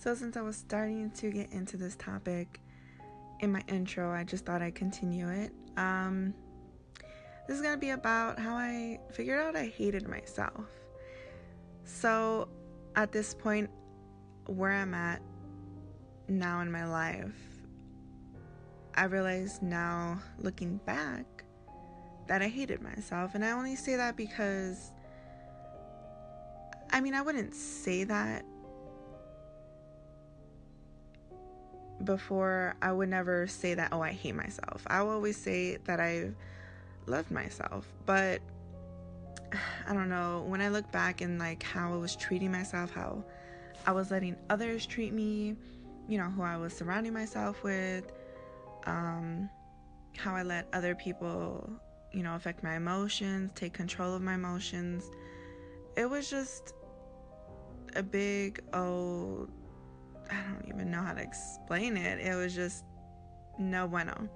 So, since I was starting to get into this topic in my intro, I just thought I'd continue it. Um, this is going to be about how I figured out I hated myself. So, at this point, where I'm at now in my life, I realize now, looking back, that I hated myself. And I only say that because, I mean, I wouldn't say that before. I would never say that, oh, I hate myself. I will always say that I loved myself. But I don't know, when I look back and like how I was treating myself, how I was letting others treat me, you know, who I was surrounding myself with, um, how I let other people, you know, affect my emotions, take control of my emotions. It was just a big, oh, I don't even know how to explain it. It was just no bueno.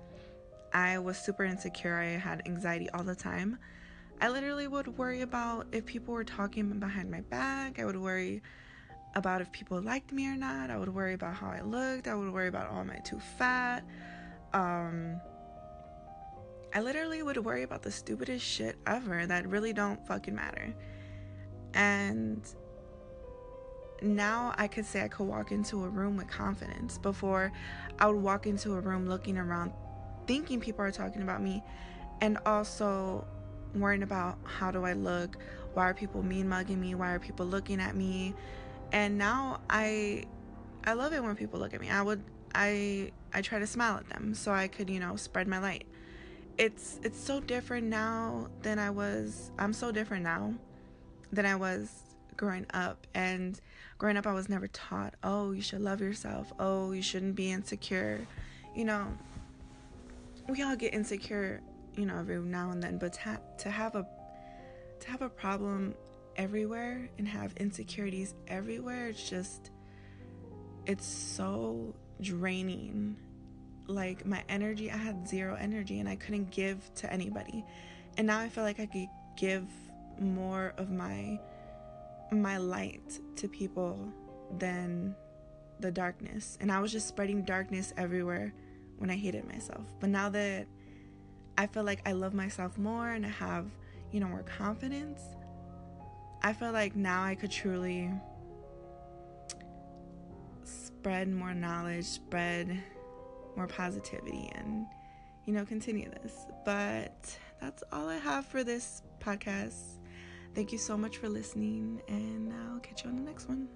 I was super insecure. I had anxiety all the time. I literally would worry about if people were talking behind my back. I would worry about if people liked me or not. I would worry about how I looked. I would worry about, oh, am I too fat? Um, I literally would worry about the stupidest shit ever that really don't fucking matter. And now I could say I could walk into a room with confidence. Before, I would walk into a room looking around, thinking people are talking about me, and also worrying about how do I look? Why are people mean mugging me? Why are people looking at me? And now I I love it when people look at me. I would I I try to smile at them so I could, you know, spread my light. It's it's so different now than I was I'm so different now than I was growing up and growing up I was never taught, "Oh, you should love yourself. Oh, you shouldn't be insecure." You know, we all get insecure, you know, every now and then, but to, to have a to have a problem everywhere and have insecurities everywhere, it's just it's so draining. Like my energy, I had zero energy and I couldn't give to anybody. And now I feel like I could give more of my my light to people than the darkness. And I was just spreading darkness everywhere when I hated myself. But now that I feel like I love myself more and I have, you know, more confidence, I feel like now I could truly spread more knowledge, spread more positivity, and, you know, continue this. But that's all I have for this podcast. Thank you so much for listening, and I'll catch you on the next one.